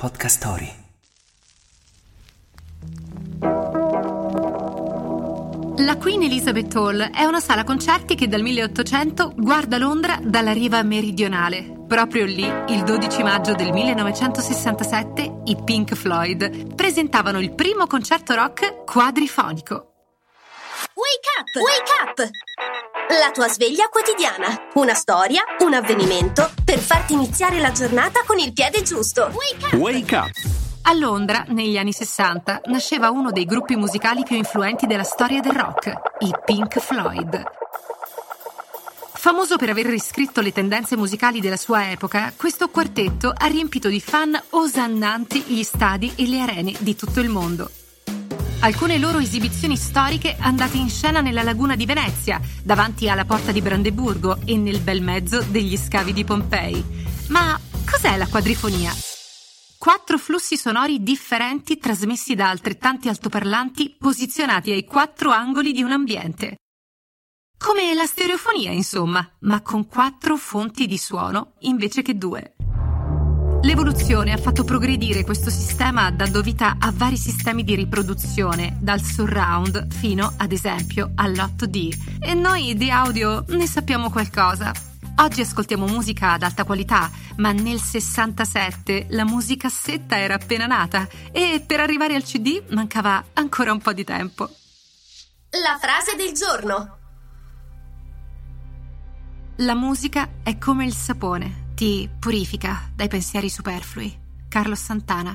Podcast Story. La Queen Elizabeth Hall è una sala concerti che dal 1800 guarda Londra dalla riva meridionale. Proprio lì, il 12 maggio del 1967, i Pink Floyd presentavano il primo concerto rock quadrifonico. Wake up! Wake up! La tua sveglia quotidiana. Una storia, un avvenimento per farti iniziare la giornata con il piede giusto. Wake up! Wake up! A Londra, negli anni 60, nasceva uno dei gruppi musicali più influenti della storia del rock, i Pink Floyd. Famoso per aver riscritto le tendenze musicali della sua epoca, questo quartetto ha riempito di fan osannanti gli stadi e le arene di tutto il mondo. Alcune loro esibizioni storiche andate in scena nella laguna di Venezia, davanti alla porta di Brandeburgo e nel bel mezzo degli scavi di Pompei. Ma cos'è la quadrifonia? Quattro flussi sonori differenti trasmessi da altrettanti altoparlanti posizionati ai quattro angoli di un ambiente. Come la stereofonia, insomma, ma con quattro fonti di suono invece che due. L'evoluzione ha fatto progredire questo sistema dando vita a vari sistemi di riproduzione, dal surround fino, ad esempio, all'8D. E noi di audio ne sappiamo qualcosa. Oggi ascoltiamo musica ad alta qualità, ma nel 67 la musicassetta era appena nata e per arrivare al CD mancava ancora un po' di tempo. La frase del giorno. La musica è come il sapone, ti purifica dai pensieri superflui. Carlos Santana